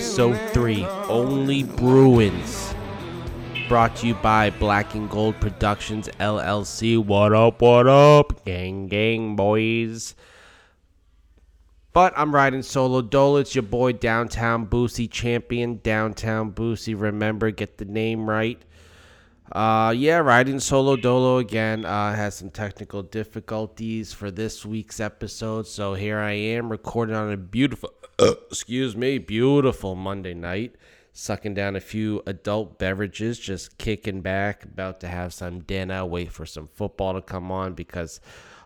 Episode 3 Only Bruins. Brought to you by Black and Gold Productions LLC. What up, what up? Gang, gang, boys. But I'm riding solo dolo. It's your boy Downtown Boosy champion. Downtown Boosy. Remember, get the name right. Uh, yeah, riding solo dolo again. Uh, had some technical difficulties for this week's episode, so here I am recording on a beautiful, excuse me, beautiful Monday night, sucking down a few adult beverages, just kicking back, about to have some dinner, wait for some football to come on because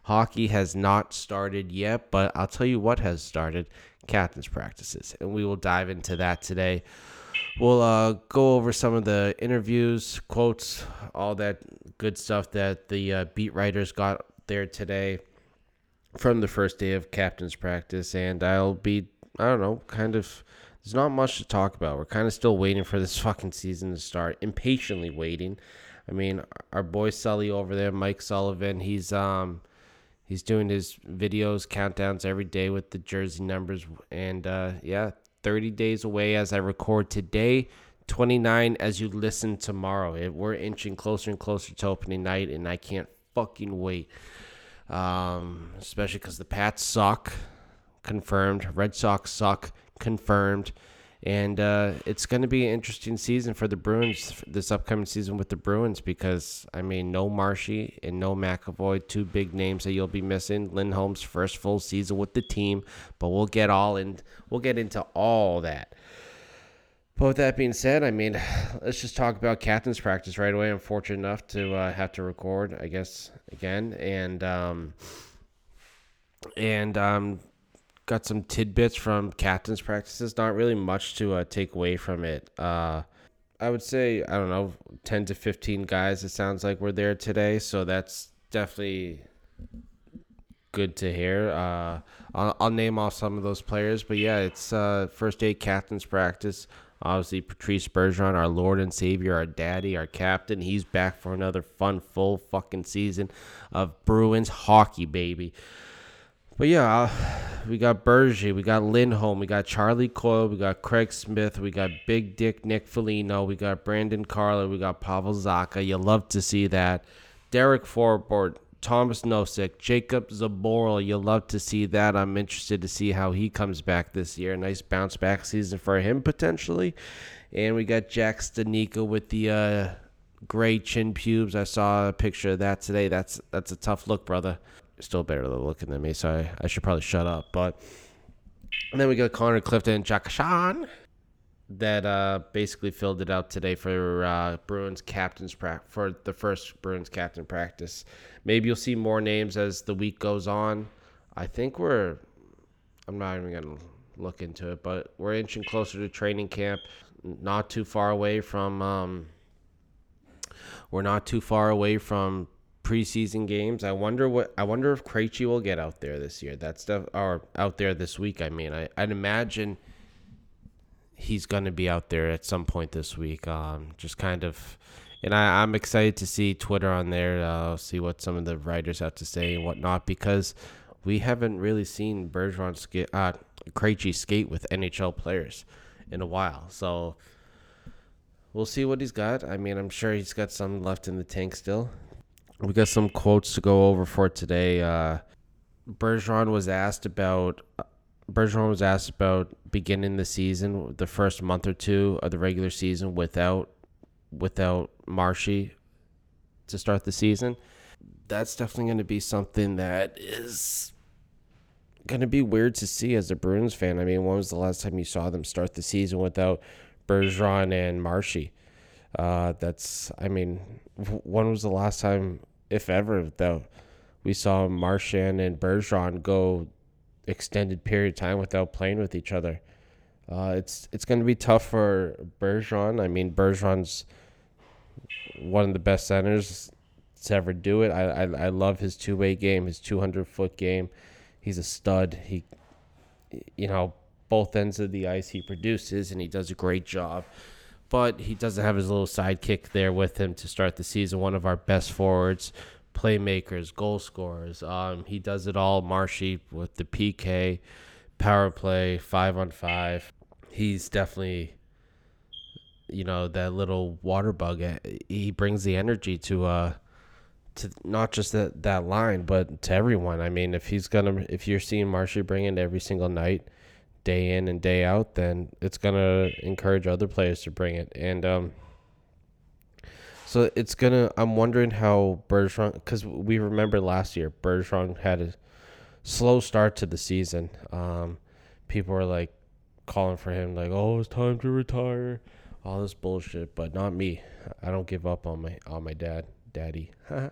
hockey has not started yet. But I'll tell you what has started: captain's practices, and we will dive into that today. We'll uh, go over some of the interviews, quotes, all that good stuff that the uh, beat writers got there today from the first day of captain's practice. And I'll be, I don't know, kind of, there's not much to talk about. We're kind of still waiting for this fucking season to start, impatiently waiting. I mean, our boy Sully over there, Mike Sullivan, he's, um, he's doing his videos countdowns every day with the jersey numbers and uh yeah 30 days away as i record today 29 as you listen tomorrow we're inching closer and closer to opening night and i can't fucking wait um especially because the pats suck confirmed red sox suck confirmed and uh, it's going to be an interesting season for the Bruins this upcoming season with the Bruins because I mean no Marshy and no McAvoy, two big names that you'll be missing. Lindholm's first full season with the team, but we'll get all in. We'll get into all that. But with that being said, I mean, let's just talk about captain's practice right away. I'm fortunate enough to uh, have to record, I guess, again, and um, and um, got some tidbits from captain's practices. Not really much to uh, take away from it. Uh, I would say I don't know, ten to fifteen guys. It sounds like were there today, so that's definitely good to hear. Uh, I'll, I'll name off some of those players, but yeah, it's uh, first day captain's practice. Obviously, Patrice Bergeron, our Lord and Savior, our daddy, our captain. He's back for another fun, full fucking season of Bruins hockey, baby. But yeah, uh, we got Berger, we got Lindholm, we got Charlie Coyle, we got Craig Smith, we got Big Dick Nick Foligno, we got Brandon Carlo, we got Pavel Zacha. You love to see that. Derek Forbort, Tomas Nosek, Jakub Zboril. You love to see that. I'm interested to see how he comes back this year. Nice bounce back season for him potentially. And we got Jack Studnicka with the uh, gray chin pubes. I saw a picture of that today. That's that's a tough look, brother still better looking than me, so I, I should probably shut up. But then we got Connor Clifton Jack Sean that uh, basically filled it out today for uh, Bruins captain's practice for the first Bruins captain practice. Maybe you'll see more names as the week goes on. I think we're I'm not even gonna look into it, but we're inching closer to training camp. Not too far away from um, we're not too far away from preseason games. I wonder what I wonder if Krejci will get out there this year. That stuff or out there this week. I mean, I, I'd imagine he's going to be out there at some point this week. Um, just kind of, and I, I'm excited to see Twitter on there. Uh, see what some of the writers have to say and whatnot because we haven't really seen Bergeron skate, uh, Krejci skate with NHL players in a while. So. We'll see what he's got. I mean, I'm sure he's got some left in the tank still we got some quotes to go over for today. Uh, Bergeron was asked about Bergeron was asked about beginning the season, the first month or two of the regular season without without Marshy to start the season. That's definitely going to be something that is going to be weird to see as a Bruins fan. I mean, when was the last time you saw them start the season without Bergeron and Marshy? Uh, that's, I mean, when was the last time, if ever, that we saw Marchand and Bergeron go extended period of time without playing with each other? Uh, it's it's going to be tough for Bergeron. I mean, Bergeron's one of the best centers to ever do it. I I, I love his two way game, his two hundred foot game. He's a stud. He, you know, both ends of the ice he produces, and he does a great job. But he doesn't have his little sidekick there with him to start the season. One of our best forwards, playmakers, goal scorers. Um, he does it all. Marshy with the PK, power play, five on five. He's definitely, you know, that little water bug. Uh, He brings the energy to uh to not just that that line, but to everyone. I mean, if he's gonna, if you're seeing Marshy bring it every single night, day in and day out, then it's gonna encourage other players to bring it. And um, so it's gonna. I'm wondering how Bergeron, because we remember last year Bergeron had a slow start to the season. Um, people were like calling for him, like, "Oh, it's time to retire," all this bullshit. But not me. I don't give up on my on my dad, daddy.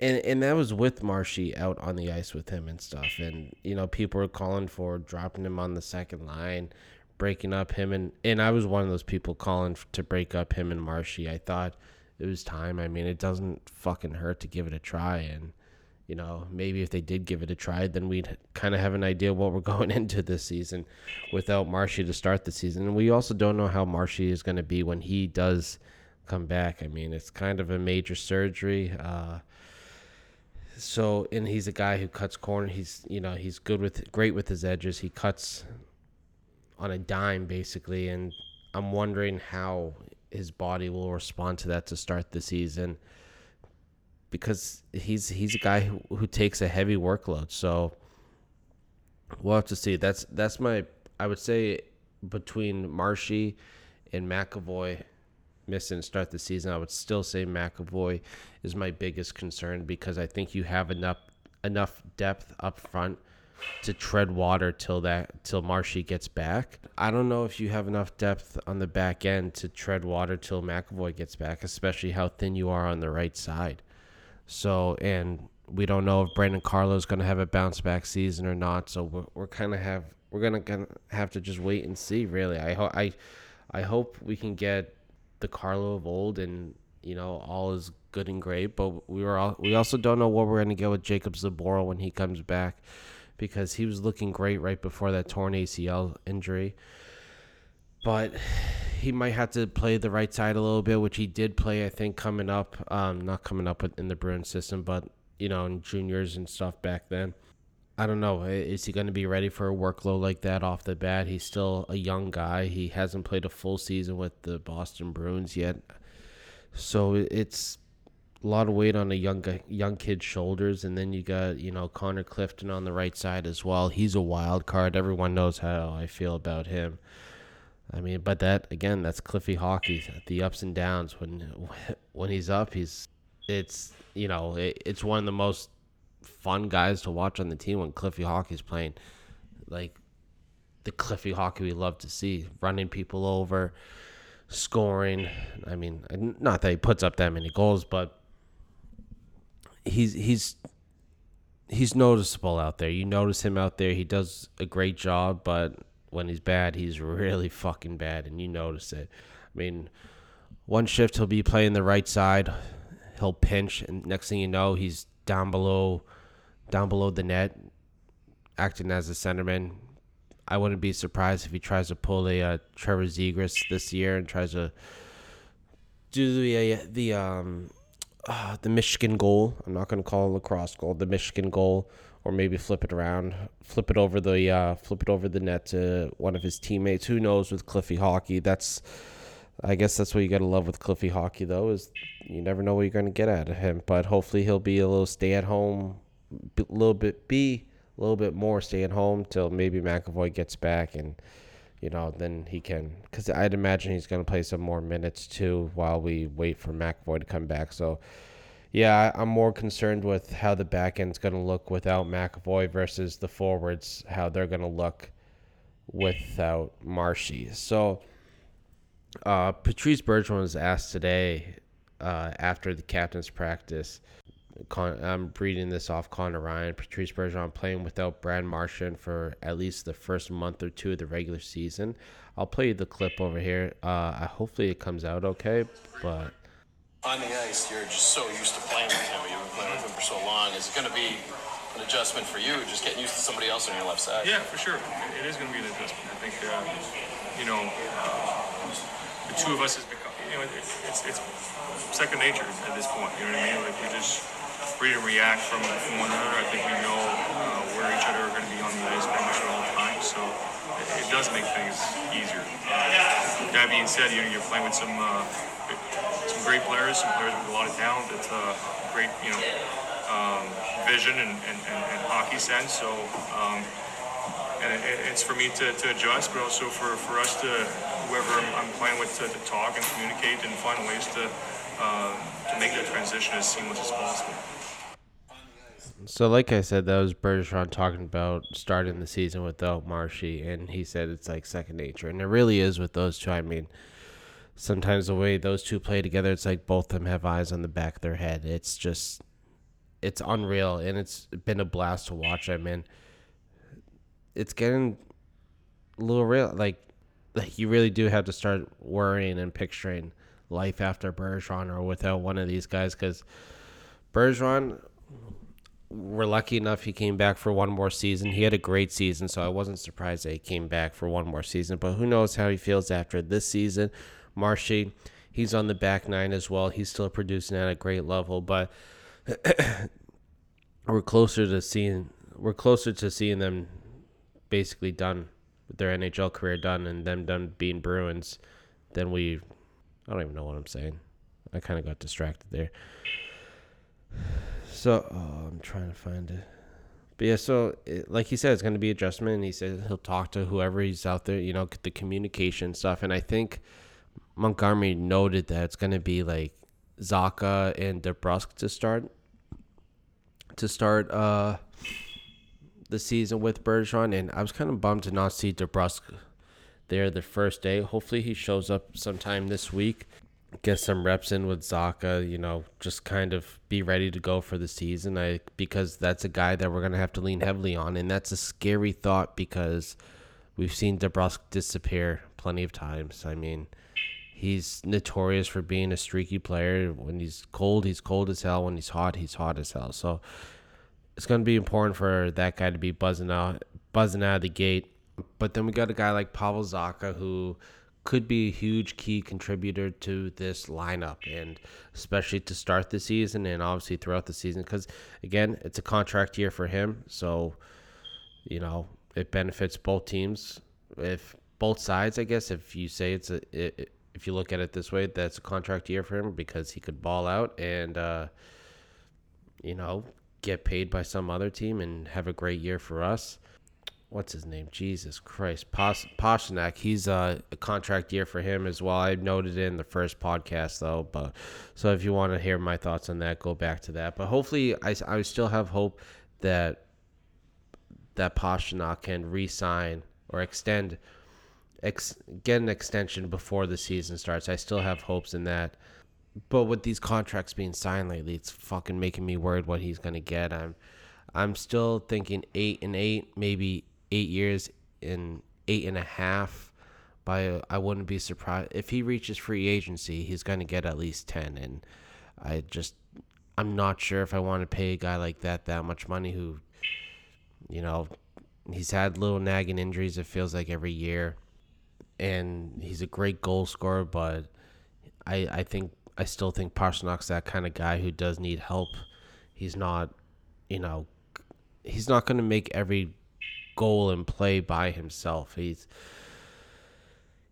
and and that was with Marshy out on the ice with him and stuff. And you know, people were calling for dropping him on the second line, breaking up him and and I was one of those people calling to break up him and Marshy. I thought it was time. I mean, it doesn't fucking hurt to give it a try and you know, maybe if they did give it a try, then we'd kind of have an idea what we're going into this season without Marshy to start the season. And we also don't know how Marshy is going to be when he does come back. I mean, it's kind of a major surgery. Uh, so, and he's a guy who cuts corner. He's, you know, he's good with, great with his edges. He cuts on a dime basically. And I'm wondering how his body will respond to that to start the season because he's he's a guy who, who takes a heavy workload. So we'll have to see. That's that's my I would say between Marshy and McAvoy missing to start the season, I would still say McAvoy is my biggest concern because I think you have enough enough depth up front to tread water till that till Marshy gets back. I don't know if you have enough depth on the back end to tread water till McAvoy gets back, especially how thin you are on the right side. So, and we don't know if Brandon Carlo is going to have a bounce back season or not. So we're, we're kind of have we're gonna, gonna have to just wait and see. Really, I hope I I hope we can get the Carlo of old and you know all is good and great. But we were all, we also don't know what we're gonna get with Jakub Zboril when he comes back because he was looking great right before that torn ACL injury. But he might have to play the right side a little bit, which he did play, I think, coming up. Um, not coming up in the Bruins system, but you know, in juniors and stuff back then. I don't know. Is he going to be ready for a workload like that off the bat? He's still a young guy. He hasn't played a full season with the Boston Bruins yet, so it's a lot of weight on a young young kid's shoulders. And then you got you know Connor Clifton on the right side as well. He's a wild card. Everyone knows how I feel about him. I mean, but that again, that's Cliffy hockey. The ups and downs. When when he's up, he's it's you know it, it's one of the most fun guys to watch on the team when Cliffy hockey's playing. Like the Cliffy hockey we love to see, running people over, scoring. I mean, not that he puts up that many goals, but he's he's he's noticeable out there. You notice him out there. He does a great job, but when he's bad, he's really fucking bad, and you notice it. I mean, one shift he'll be playing the right side, he'll pinch, and next thing you know, he's down below, down below the net, acting as a centerman. I wouldn't be surprised if he tries to pull a uh, Trevor Zegras this year and tries to do the uh, the um uh, the Michigan goal. I'm not going to call it a lacrosse goal. The Michigan goal, or maybe flip it around, flip it over the uh, flip it over the net to one of his teammates. Who knows with Cliffy hockey? That's I guess that's what you got to love with Cliffy hockey, though, is you never know what you're going to get out of him. But hopefully he'll be a little stay at home, a little bit be a little bit more stay at home till maybe McAvoy gets back and you know then he can because I'd imagine he's going to play some more minutes too while we wait for McAvoy to come back. So yeah, I'm more concerned with how the back end's going to look without McAvoy versus the forwards how they're going to look without Marshy. So. Uh, Patrice Bergeron was asked today uh, after the captain's practice. Con- I'm reading this off Conor Ryan. Patrice Bergeron playing without Brad Marchand for at least the first month or two of the regular season. I'll play you the clip over here. Uh, I, hopefully it comes out okay, but On the ice, you're just so used to playing with him. You've been playing with him for so long. Is it going to be an adjustment for you, just getting used to somebody else on your left side? Yeah, for sure. It is going to be an adjustment. I think, uh, you know, uh, the two of us has become, you know, it, it's it's second nature at this point. You know what I mean? Like we just read and react from, from one another. I think we know uh, where each other are going to be on the ice pretty much at all times. So it, it does make things easier. Uh, that being said, you know, you're playing with some uh, some great players, some players with a lot of talent. It's a great, you know, um, vision and, and, and, and hockey sense. So. Um, and it, it's for me to, to adjust, but also for, for us to, whoever I'm, playing with, to, to talk and communicate and find ways to, uh, to make that transition as seamless as possible. So, like I said, that was Bergeron talking about starting the season without Marshy, and he said it's like second nature, and it really is with those two. I mean, sometimes the way those two play together, it's like both of them have eyes on the back of their head. It's just, it's unreal, and it's been a blast to watch. I mean, it's getting a little real. Like, like you really do have to start worrying and picturing life after Bergeron or without one of these guys because Bergeron we're lucky enough he came back for one more season. He had a great season, so I wasn't surprised that he came back for one more season. But who knows how he feels after this season. Marshy, he's on the back nine as well. He's still producing at a great level, but we're closer to seeing we're closer to seeing them basically done with their NHL career done and them done being Bruins then we I don't even know what I'm saying. I kind of got distracted there. So oh, I'm trying to find it. But yeah, so it, like he said, it's going to be adjustment. And he said he'll talk to whoever he's out there, you know, the communication stuff. And I think Montgomery noted that it's going to be like Zacha and DeBrusk to start to start uh the season with Bergeron. And I was kind of bummed to not see DeBrusk there the first day. Hopefully he shows up sometime this week get some reps in with Zacha. you know, just kind of be ready to go for the season. I because that's a guy that we're gonna have to lean heavily on, and that's a scary thought because we've seen DeBrusk disappear plenty of times. I mean, he's notorious for being a streaky player. When he's cold, he's cold as hell. When he's hot, he's hot as hell. So it's gonna be important for that guy to be buzzing out, buzzing out of the gate. But then we got a guy like Pavel Zacha who could be a huge key contributor to this lineup and especially to start the season and obviously throughout the season because again it's a contract year for him so you know it benefits both teams if both sides i guess if you say it's a it, if you look at it this way that's a contract year for him because he could ball out and uh you know get paid by some other team and have a great year for us what's his name? Jesus Christ, Pas- Pastrnak. He's uh, a contract year for him as well. I noted in the first podcast though, but so if you want to hear my thoughts on that, go back to that. But hopefully, I I still have hope that that Pastrnak can re-sign or extend, ex- get an extension before the season starts. I still have hopes in that. But with these contracts being signed lately, it's fucking making me worried what he's gonna get. I'm, I'm still thinking eight and eight, maybe eight years and eight and a half. By I wouldn't be surprised if he reaches free agency, he's to get at least ten. And I just I'm not sure if I want to pay a guy like that that much money who, you know, he's had little nagging injuries. It feels like every year, and he's a great goal scorer. But I I think I still think Pastrnak's that kind of guy who does need help. He's not, you know, he's not going to make every goal and play by himself. He's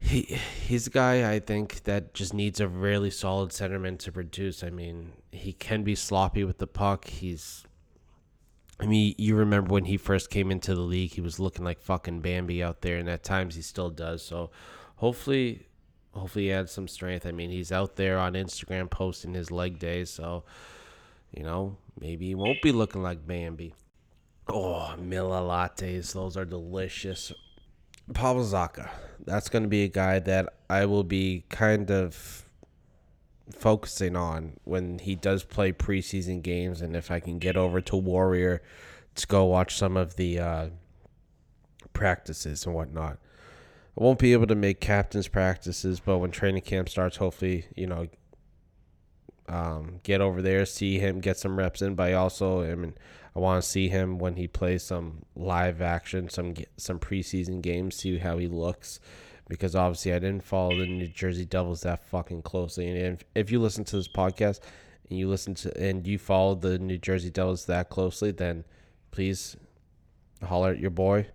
he he's a guy I think that just needs a really solid centerman to produce. I mean, he can be sloppy with the puck. He's I mean, you remember when he first came into the league, he was looking like fucking Bambi out there, and at times he still does. So, hopefully, hopefully he adds some strength. I mean, he's out there on Instagram posting his leg days, so you know maybe he won't be looking like Bambi. Oh, Mila lattes. Those are delicious. Pavel Zacha. That's going to be a guy that I will be kind of focusing on when he does play preseason games. And if I can get over to Warrior to go watch some of the uh, practices and whatnot. I won't be able to make captain's practices, but when training camp starts, hopefully, you know, um, get over there, see him, get some reps in. But I also, I mean, I want to see him when he plays some live action, some some preseason games, see how he looks, because obviously I didn't follow the New Jersey Devils that fucking closely. And if, if you listen to this podcast and you listen to and you follow the New Jersey Devils that closely, then please holler at your boy.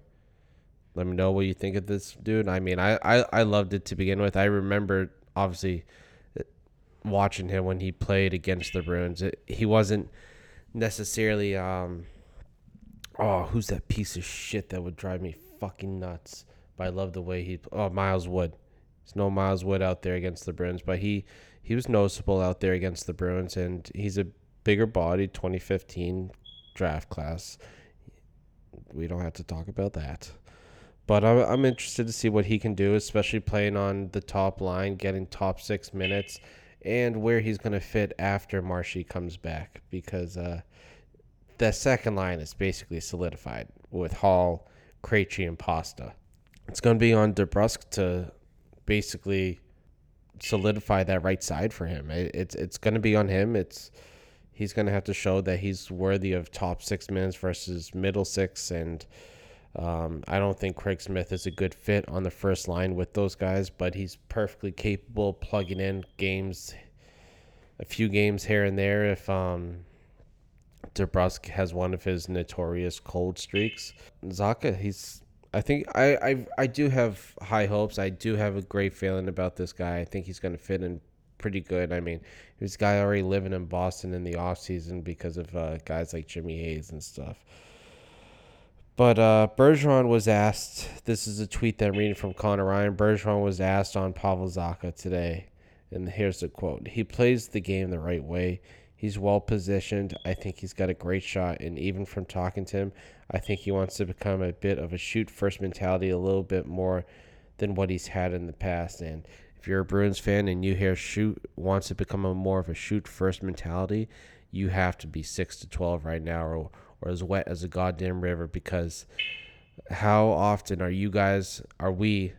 Let me know what you think of this dude. I mean, I, I, I loved it to begin with. I remember obviously watching him when he played against the Bruins. It, he wasn't necessarily um oh who's that piece of shit that would drive me fucking nuts. But I love the way he oh Miles Wood. There's no Miles Wood out there against the Bruins, but he he was noticeable out there against the Bruins, and he's a bigger body 2015 draft class. We don't have to talk about that. But I'm, I'm interested to see what he can do, especially playing on the top line, getting top six minutes, and where he's going to fit after Marshy comes back. Because uh, the second line is basically solidified with Hall, Krejci, and Pasta. It's going to be on DeBrusk to basically solidify that right side for him. It, it's it's going to be on him. It's he's going to have to show that he's worthy of top six minutes versus middle six. And um, I don't think Craig Smith is a good fit on the first line with those guys, but he's perfectly capable plugging in games, a few games here and there if um, DeBrusk has one of his notorious cold streaks. Zacha, he's. I think I, I I do have high hopes. I do have a great feeling about this guy. I think he's going to fit in pretty good. I mean, this guy already living in Boston in the off season because of uh, guys like Jimmy Hayes and stuff. But uh, Bergeron was asked. This is a tweet that I'm reading from Conor Ryan. Bergeron was asked on Pavel Zacha today, and here's the quote: "He plays the game the right way. He's well positioned. I think he's got a great shot. And even from talking to him, I think he wants to become a bit of a shoot first mentality, a little bit more than what he's had in the past. And if you're a Bruins fan and you hear shoot wants to become a more of a shoot first mentality, you have to be six to twelve right now, or or as wet as a goddamn river. Because how often are you guys, are we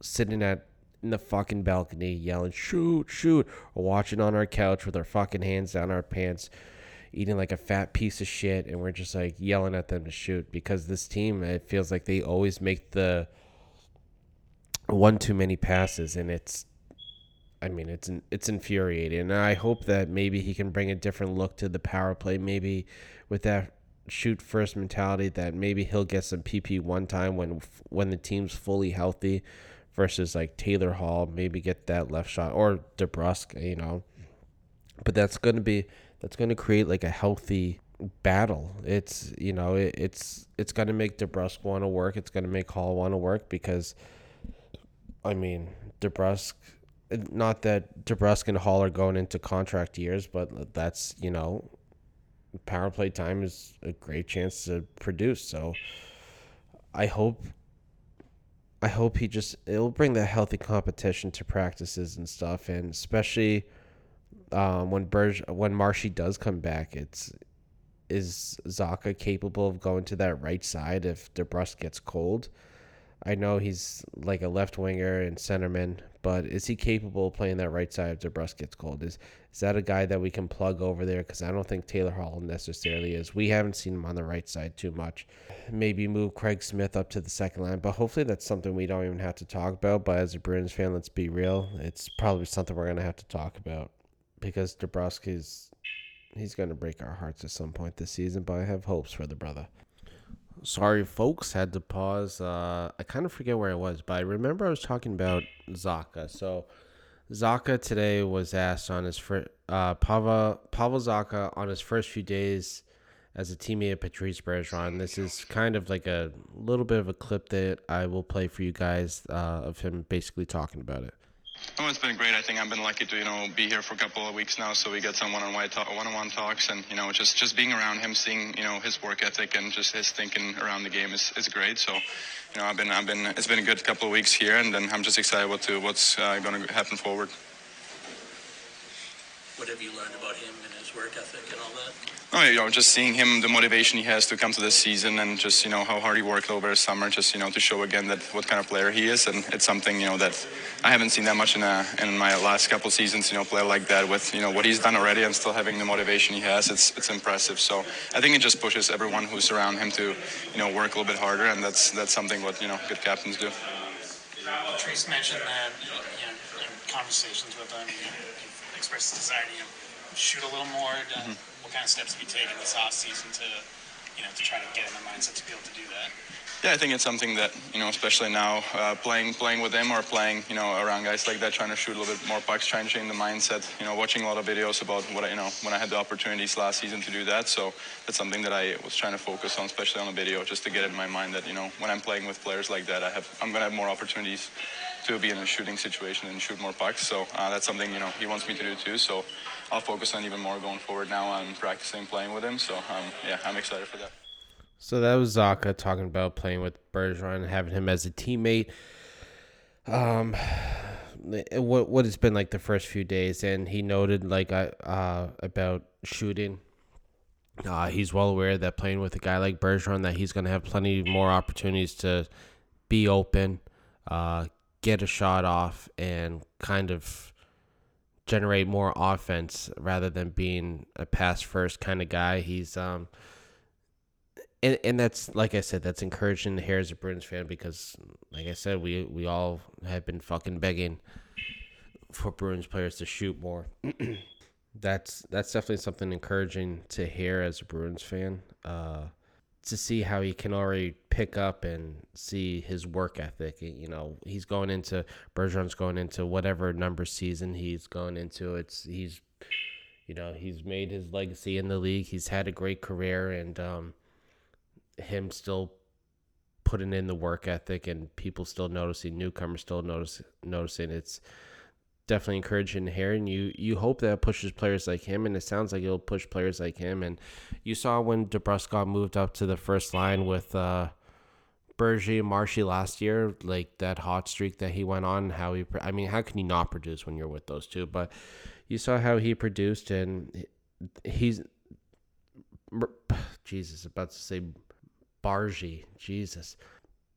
sitting at in the fucking balcony yelling shoot shoot or watching on our couch with our fucking hands down our pants eating like a fat piece of shit and we're just like yelling at them to shoot because this team it feels like they always make the one too many passes and it's I mean it's it's infuriating and I hope that maybe he can bring a different look to the power play maybe with that shoot first mentality that maybe he'll get some PP one time when when the team's fully healthy versus like Taylor Hall, maybe get that left shot or DeBrusk, you know. But that's going to be that's going to create like a healthy battle. It's you know it, it's it's going to make DeBrusk want to work. It's going to make Hall want to work because, I mean, DeBrusk. Not that DeBrusk and Hall are going into contract years, but that's you know, power play time is a great chance to produce. So, I hope I hope he just it'll bring that healthy competition to practices and stuff, and especially um, when Berge when Marshy does come back, it's is Zacha capable of going to that right side if DeBrusk gets cold? I know he's like a left winger and centerman, but is he capable of playing that right side if DeBrusk gets cold? Is is that a guy that we can plug over there? Because I don't think Taylor Hall necessarily is. We haven't seen him on the right side too much. Maybe move Craig Smith up to the second line, but hopefully that's something we don't even have to talk about. But as a Bruins fan, let's be real, it's probably something we're gonna have to talk about because DeBrusk is he's gonna break our hearts at some point this season. But I have hopes for the brother sorry folks had to pause uh i kind of forget where i was but i remember i was talking about zacha. So zacha today was asked on his first uh pavel pavel zacha on his first few days as a teammate of patrice bergeron. This is kind of like a little bit of a clip that i will play for you guys uh, of him basically talking about it Oh, it's been great. I think I've been lucky to, you know, be here for a couple of weeks now. So we get some one-on-one talk, one-on-one talks, and you know, just just being around him, seeing you know his work ethic and just his thinking around the game is, is great. So, you know, I've been I've been it's been a good couple of weeks here, and then I'm just excited what to what's uh, going to happen forward. What have you learned about him his work ethic and all that? Oh, you know, just seeing him, the motivation he has to come to this season, and just you know how hard he worked over the summer, just you know to show again that what kind of player he is, and it's something you know that I haven't seen that much in a, in my last couple seasons. You know, play like that with you know what he's done already, and still having the motivation he has. It's it's impressive. So I think it just pushes everyone who's around him to you know work a little bit harder, and that's that's something what you know good captains do. Trace mentioned that you know, in conversations with him, you expressed desire to you know, shoot a little more. Uh, What kind of steps have you taken this off season to, you know, to try to get in the mindset to be able to do that? Yeah, I think it's something that you know, especially now, uh, playing playing with him or playing you know around guys like that, trying to shoot a little bit more pucks, trying to change the mindset. You know, watching a lot of videos about what I, you know when I had the opportunities last season to do that. So that's something that I was trying to focus on, especially on the video, just to get it in my mind that you know when I'm playing with players like that, I have I'm gonna have more opportunities to be in a shooting situation and shoot more pucks. So uh, that's something you know he wants me to do too. So I'll focus on even more going forward now. I'm practicing playing with him. So um, yeah, I'm excited for that. So that was Zacha talking about playing with Bergeron, and having him as a teammate. Um, what what it's been like the first few days, and he noted like uh about shooting. Uh, he's well aware that playing with a guy like Bergeron, that he's going to have plenty more opportunities to be open, uh, get a shot off, and kind of generate more offense rather than being a pass first kind of guy. He's um and and that's like I said, that's encouraging to hear as a Bruins fan because, like I said, we we all have been fucking begging for Bruins players to shoot more. that's that's definitely something encouraging to hear as a Bruins fan. Uh, to see how he can already pick up and see his work ethic. You know, he's going into Bergeron's going into whatever number season he's going into. It's he's, you know, he's made his legacy in the league. He's had a great career, and um, him still putting in the work ethic and people still noticing, newcomers still notice noticing. It's definitely encouraging to hear, and you you hope that it pushes players like him, and it sounds like it'll push players like him. And you saw when DeBrusk moved up to the first line with uh, Bergie and Marshy last year, like that hot streak that he went on. How he, I mean, how can you not produce when you're with those two? But you saw how he produced, and he's Jesus, about to say Bargy. Jesus.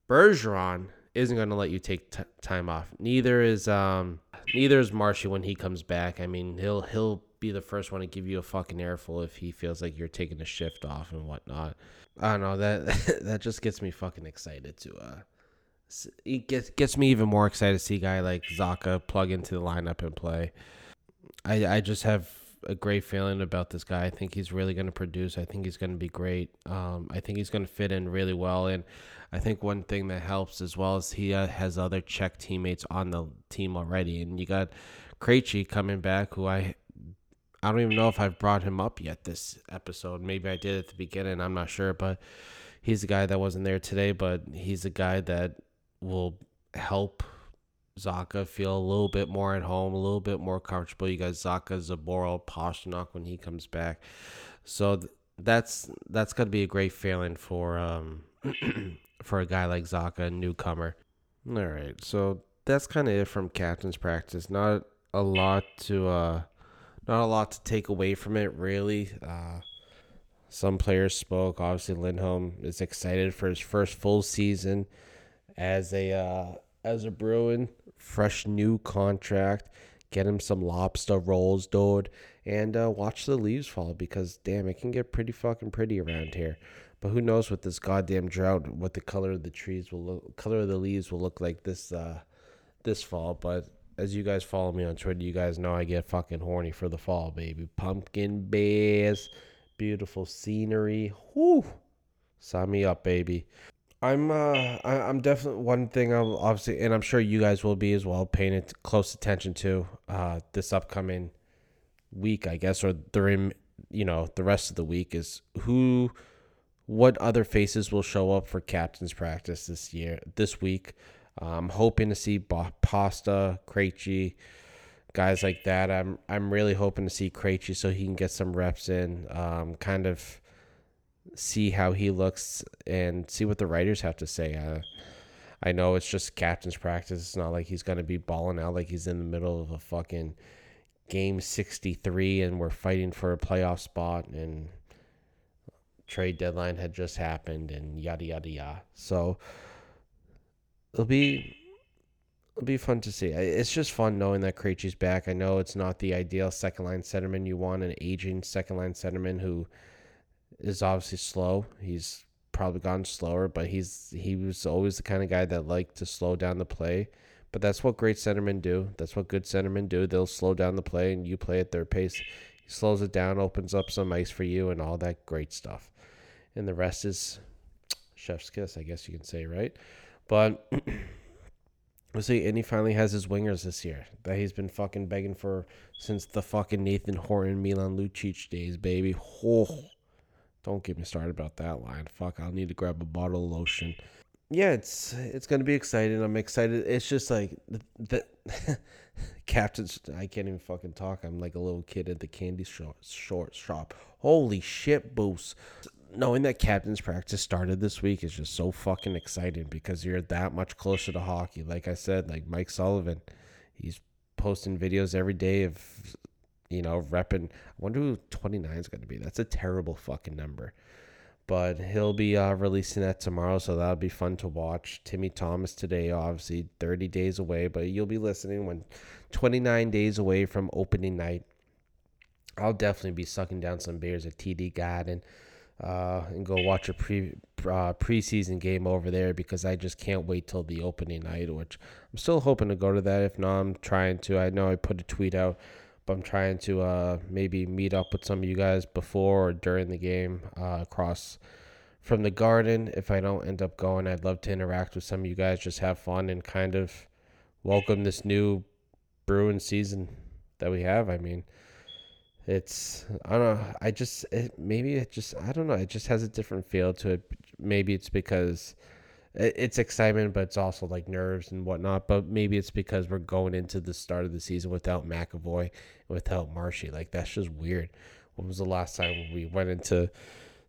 Bergeron isn't going to let you take t- time off. Neither is um neither is Marshy when he comes back. I mean, he'll he'll be the first one to give you a fucking airful if he feels like you're taking a shift off and whatnot. I don't know that that just gets me fucking excited to uh it gets gets me even more excited to see a guy like Zacha plug into the lineup and play. I I just have a great feeling about this guy. I think he's really going to produce. I think he's going to be great. Um, I think he's going to fit in really well. And I think one thing that helps as well is he uh, has other Czech teammates on the team already. And you got Krejci coming back, who I I don't even know if I've brought him up yet this episode. Maybe I did at the beginning. I'm not sure, but he's a guy that wasn't there today. But he's a guy that will help Zacha feel a little bit more at home, a little bit more comfortable. You got Zacha, Zboril, Pastrnak when he comes back. So th- that's that's gonna be a great feeling for um for a guy like Zacha, a newcomer. All right, so that's kind of it from captain's practice. Not a lot to uh, not a lot to take away from it really. Uh, some players spoke. Obviously, Lindholm is excited for his first full season as a uh, as a Bruin fresh new contract. Get him some lobster rolls, dude, and uh, watch the leaves fall because damn, it can get pretty fucking pretty around here. But who knows with this goddamn drought, what the color of the trees will look, color of the leaves will look like this uh, this fall. But as you guys follow me on Twitter, you guys know I get fucking horny for the fall, baby. Pumpkin bears, beautiful scenery. Whoo, sign me up, baby. I'm uh I, I'm definitely one thing I'm obviously and I'm sure you guys will be as well paying it close attention to uh this upcoming week I guess or during you know the rest of the week is who what other faces will show up for captain's practice this year this week. I'm hoping to see Pasta, Krejci, guys like that. I'm I'm really hoping to see Krejci so he can get some reps in. Um, kind of see how he looks and see what the writers have to say. Uh, I know it's just captain's practice. It's not like he's going to be balling out like he's in the middle of a fucking game 63 and we're fighting for a playoff spot and trade deadline had just happened and yada yada yada. So it'll be it'll be fun to see. It's just fun knowing that Krejci's back. I know it's not the ideal second line centerman you want, an aging second line centerman who is obviously slow. He's probably gotten slower, but he's he was always the kind of guy that liked to slow down the play. But that's what great centermen do. That's what good centermen do. They'll slow down the play and you play at their pace. He slows it down, opens up some ice for you, and all that great stuff. And the rest is chef's kiss, I guess you can say, right? But we'll see. And he finally has his wingers this year that he's been fucking begging for since the fucking Nathan Horton, Milan Lucic days, baby. Oh, don't get me started about that line. Fuck, I'll need to grab a bottle of lotion yeah, it's it's gonna be exciting. I'm excited. It's just like the, the captain's. I can't even fucking talk. I'm like a little kid at the candy shop. Short shop. Holy shit, boost! Knowing that captain's practice started this week is just so fucking exciting because you're that much closer to hockey. Like I said, like Mike Sullivan, he's posting videos every day of, you know, repping. I wonder who 29 is going to be. That's a terrible fucking number but he'll be uh, releasing that tomorrow, so that'll be fun to watch. Timmy Thomas today, obviously 30 days away, but you'll be listening when 29 days away from opening night. I'll definitely be sucking down some beers at TD Garden uh, and go watch a pre uh, preseason game over there because I just can't wait till the opening night, which I'm still hoping to go to that. If not, I'm trying to. I know I put a tweet out I'm trying to uh, maybe meet up with some of you guys before or during the game uh, across from the garden. If I don't end up going, I'd love to interact with some of you guys, just have fun and kind of welcome this new Bruin season that we have. I mean, it's I don't know. I just it, maybe it just I don't know. It just has a different feel to it. Maybe it's because it's excitement, but it's also like nerves and whatnot. But maybe it's because we're going into the start of the season without McAvoy, without Marshy. Like that's just weird. When was the last time we went into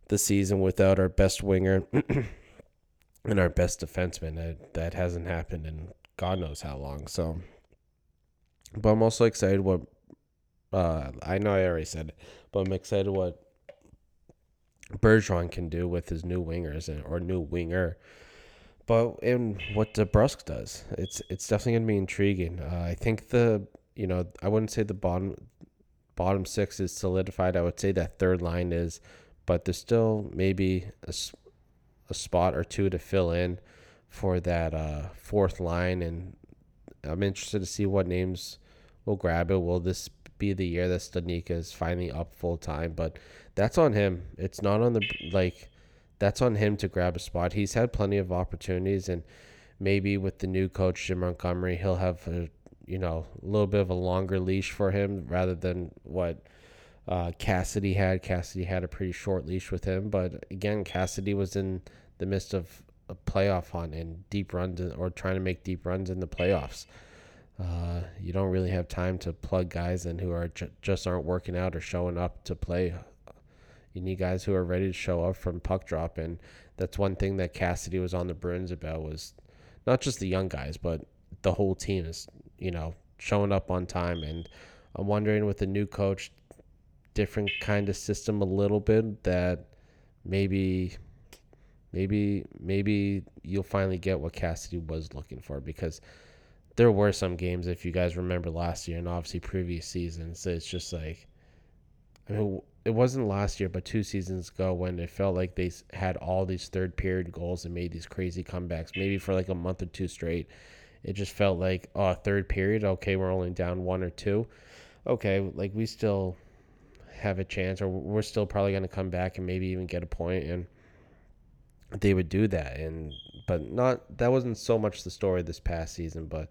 the season without our best winger and our best defenseman? That that hasn't happened in God knows how long. So, but I'm also excited what. Uh, I know I already said it, but I'm excited what Bergeron can do with his new wingers and or new winger but in what DeBrusk does, it's it's definitely gonna be intriguing. Uh, I think the you know I wouldn't say the bottom bottom six is solidified. I would say that third line is, but there's still maybe a, a spot or two to fill in for that uh, fourth line, and I'm interested to see what names will grab it. Will this be the year that Studnicka is finally up full time? But that's on him. It's not on the like that's on him to grab a spot. He's had plenty of opportunities, and maybe with the new coach Jim Montgomery, he'll have a you know a little bit of a longer leash for him rather than what uh, Cassidy had. Cassidy had a pretty short leash with him, but again, Cassidy was in the midst of a playoff hunt and deep runs or trying to make deep runs in the playoffs. Uh, you don't really have time to plug guys in who are ju- just aren't working out or showing up to play you need guys who are ready to show up from puck drop, and that's one thing that Cassidy was on the Bruins about was not just the young guys, but the whole team is you know showing up on time. And I'm wondering with the new coach, different kind of system a little bit that maybe maybe maybe you'll finally get what Cassidy was looking for because there were some games if you guys remember last year and obviously previous seasons it's just like I mean it wasn't last year, but two seasons ago when it felt like they had all these third period goals and made these crazy comebacks, maybe for like a month or two straight. It just felt like, oh, third period, okay, we're only down one or two. Okay, like we still have a chance, or we're still probably going to come back and maybe even get a point, and they would do that. And but not that wasn't so much the story this past season, but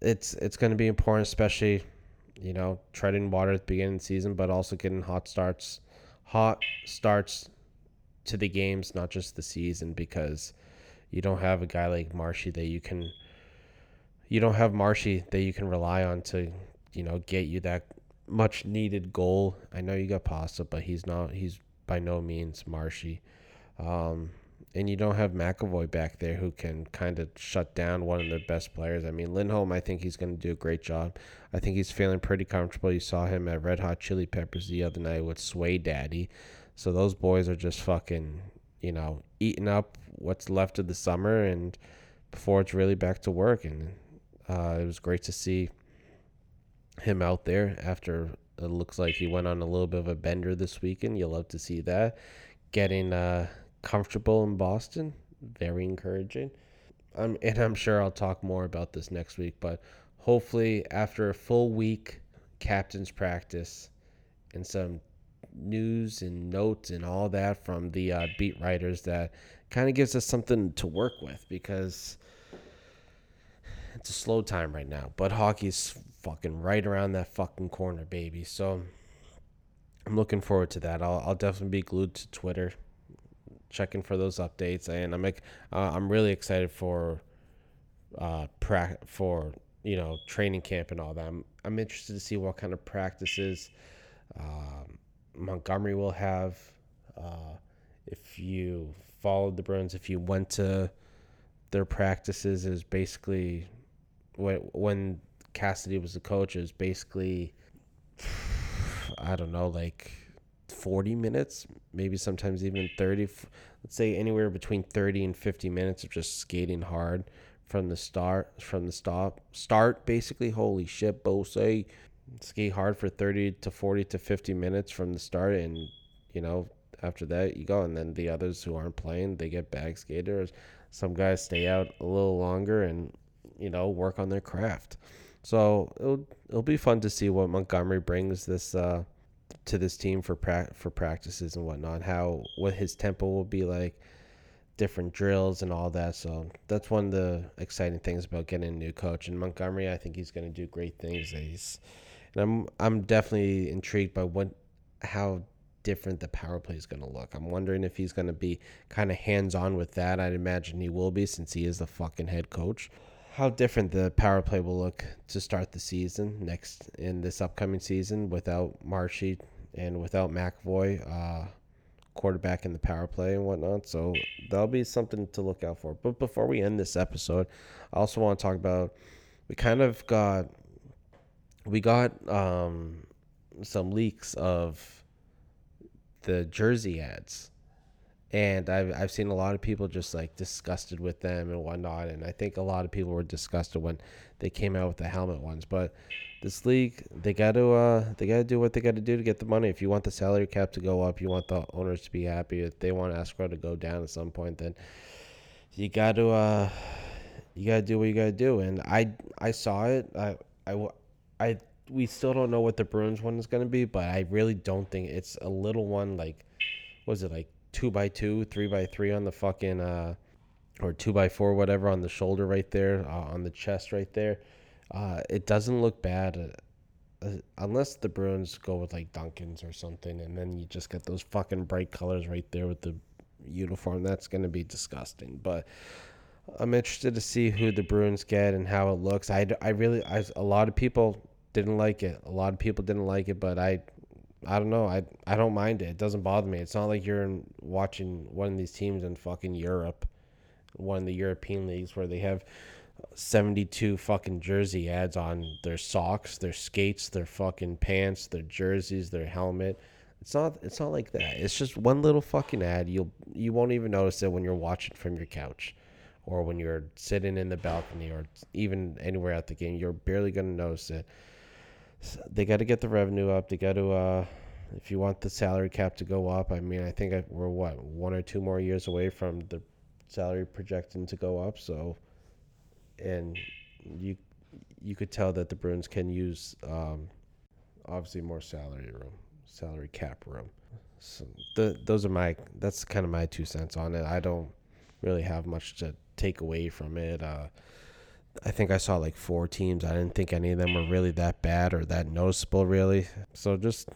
it's it's going to be important, especially you know, treading water at the beginning of the season, but also getting hot starts, hot starts to the games, not just the season, because you don't have a guy like Marshy that you can, you don't have Marshy that you can rely on to, you know, get you that much needed goal. I know you got Pasta, but he's not, he's by no means Marshy. Um, and you don't have McAvoy back there who can kind of shut down one of their best players. I mean, Lindholm, I think he's going to do a great job. I think he's feeling pretty comfortable. You saw him at Red Hot Chili Peppers the other night with Sway Daddy. So those boys are just fucking, you know, eating up what's left of the summer and before it's really back to work. And uh, it was great to see him out there after it looks like he went on a little bit of a bender this weekend. You'll love to see that. Getting, uh, comfortable in Boston. Very encouraging. I'm and I'm sure I'll talk more about this next week, but hopefully after a full week captain's practice and some news and notes and all that from the uh, beat writers that kind of gives us something to work with because it's a slow time right now. But hockey's fucking right around that fucking corner, baby. So I'm looking forward to that. I'll, I'll definitely be glued to Twitter, checking for those updates, and I'm like, uh, I'm really excited for, uh, pra- for you know training camp and all that. I'm I'm interested to see what kind of practices, um, Montgomery will have. Uh, if you followed the Bruins, if you went to their practices, is basically when when Cassidy was the coach, is basically I don't know, like 40 minutes, maybe sometimes even 30. Let's say anywhere between 30 and 50 minutes of just skating hard from the start, from the stop, start basically. Holy shit, Bo say skate hard for 30 to 40 to 50 minutes from the start, and you know after that you go, and then the others who aren't playing they get bag skaters. Some guys stay out a little longer and you know work on their craft. So it'll it'll be fun to see what Montgomery brings this uh, to this team for pra- for practices and whatnot. How what his tempo will be like, different drills and all that. So that's one of the exciting things about getting a new coach. And Montgomery, I think he's going to do great things. He's, and I'm I'm definitely intrigued by what how different the power play is going to look. I'm wondering if he's going to be kind of hands on with that. I'd imagine he will be since he is the fucking head coach how different the power play will look to start the season next in this upcoming season without Marchy and without McAvoy, uh, quarterback in the power play and whatnot. So that'll be something to look out for. But before we end this episode, I also want to talk about we kind of got we got um, some leaks of the jersey ads and I've I've seen a lot of people just like disgusted with them and whatnot, and I think a lot of people were disgusted when they came out with the helmet ones. But this league, they got to uh, they got to do what they got to do to get the money. If you want the salary cap to go up, you want the owners to be happy. If they want escrow to go down at some point, then you got to uh, you got to do what you got to do. And I I saw it. I I I we still don't know what the Bruins one is going to be, but I really don't think it's a little one like was it like two by two, three by three on the fucking uh, or two by four, whatever, on the shoulder right there, uh, on the chest right there. Uh, it doesn't look bad, uh, unless the Bruins go with like Dunkin's or something, and then you just get those fucking bright colors right there with the uniform. That's gonna be disgusting. But I'm interested to see who the Bruins get and how it looks. I, I really, I, a lot of people didn't like it. A lot of people didn't like it, but I I don't know. I I don't mind it. It doesn't bother me. It's not like you're in, watching one of these teams in fucking Europe, one of the European leagues where they have 72 fucking jersey ads on their socks, their skates, their fucking pants, their jerseys, their helmet. It's not it's not like that. It's just one little fucking ad. You'll you won't even notice it when you're watching from your couch or when you're sitting in the balcony or even anywhere at the game. You're barely going to notice it they got to get the revenue up. They got to, uh, if you want the salary cap to go up, I mean, I think I, we're what one or two more years away from the salary projecting to go up. So, and you you could tell that the Bruins can use um, obviously more salary room, salary cap room. So the, those are my that's kind of my two cents on it. I don't really have much to take away from it. Uh, I think I saw like four teams. I didn't think any of them were really that bad or that noticeable, really. So just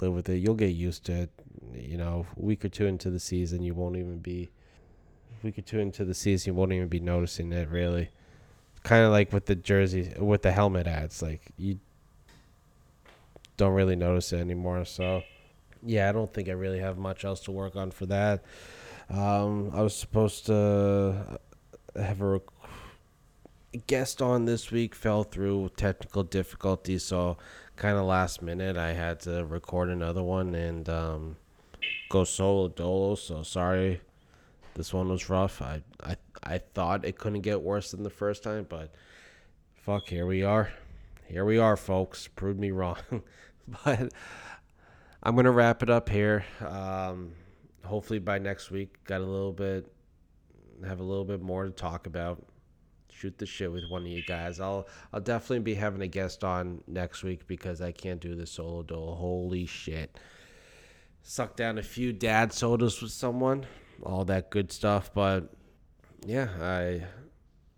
live with it. You'll get used to it. You know, week or two into the season, you won't even be. Week or two into the season, you won't even be noticing it, really. Kind of like with the jersey, with the helmet ads. Like, you don't really notice it anymore. So, yeah, I don't think I really have much else to work on for that. Um, I was supposed to have a guest on this week fell through technical difficulties, so kind of last minute I had to record another one and um, go solo dolo. So sorry, this one was rough. I I I thought it couldn't get worse than the first time, but fuck, here we are. Here we are, folks. Proved me wrong, but I'm gonna wrap it up here. Um, hopefully by next week, got a little bit, have a little bit more to talk about shoot the shit with one of you guys. I'll I'll definitely be having a guest on next week because I can't do the solo dole. Holy shit. Suck down a few dad sodas with someone, all that good stuff. But yeah, I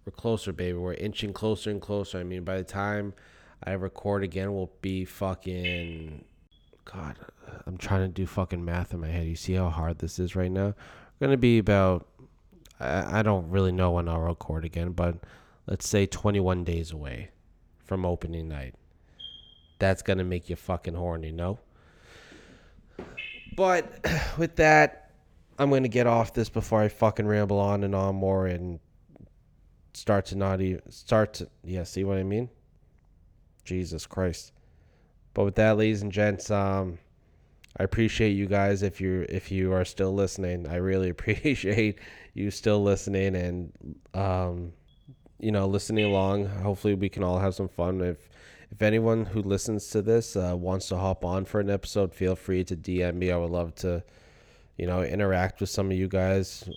we're closer, baby. We're inching closer and closer. I mean, by the time I record again, we'll be fucking. God, I'm trying to do fucking math in my head. You see how hard this is right now? We're gonna be about. I, I don't really know when I'll record again, but let's say 21 days away from opening night. That's gonna make you fucking horny, no? But with that, I'm gonna get off this before I fucking ramble on and on more and start to not even start to yeah. See what I mean? Jesus Christ. But with that, ladies and gents, um, I appreciate you guys if you if you are still listening. I really appreciate you still listening and um, you know listening along. Hopefully, we can all have some fun. If if anyone who listens to this uh, wants to hop on for an episode, feel free to DM me. I would love to, you know, interact with some of you guys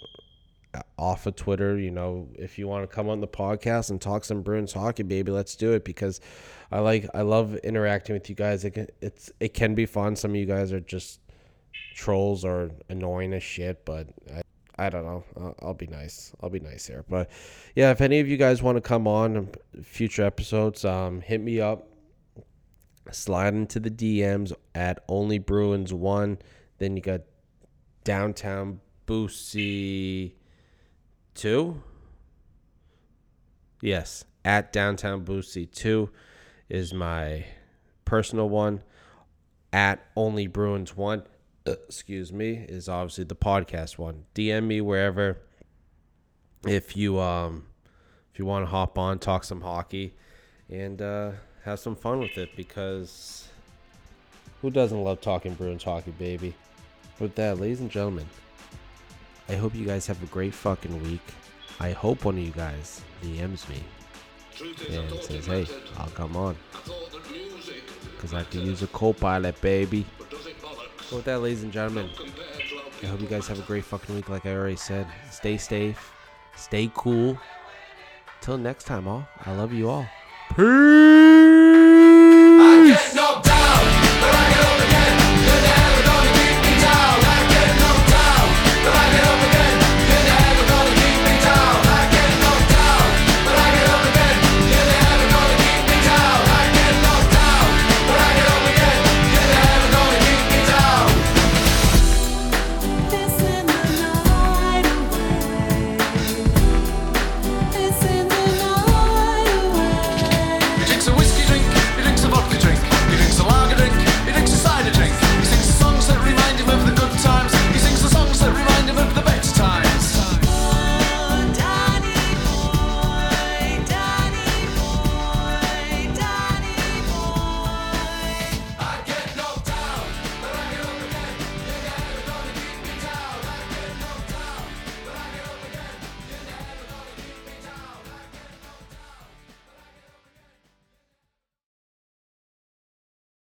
off of Twitter. You know, if you want to come on the podcast and talk some Bruins hockey, baby, let's do it because I like I love interacting with you guys. It can, it's it can be fun. Some of you guys are just trolls or annoying as shit, but I, I don't know. I'll, I'll be nice. I'll be nice here. But yeah, if any of you guys want to come on future episodes, um, hit me up. Slide into the DMs at Only Bruins One. Then you got Downtown Boosy Two. Yes, at Downtown Boosy Two is my personal one. At Only Bruins One, excuse me, is obviously the podcast one. DM me wherever if you um if you want to hop on, talk some hockey, and uh, have some fun with it because who doesn't love talking Bruins hockey, baby? With that, ladies and gentlemen, I hope you guys have a great fucking week. I hope one of you guys DMs me and says, hey, I'll come on. Because I can use a co pilot, baby. So with that, ladies and gentlemen, I hope you guys have a great fucking week. Like I already said, stay safe, stay cool. Till next time, all. I love you all. Peace.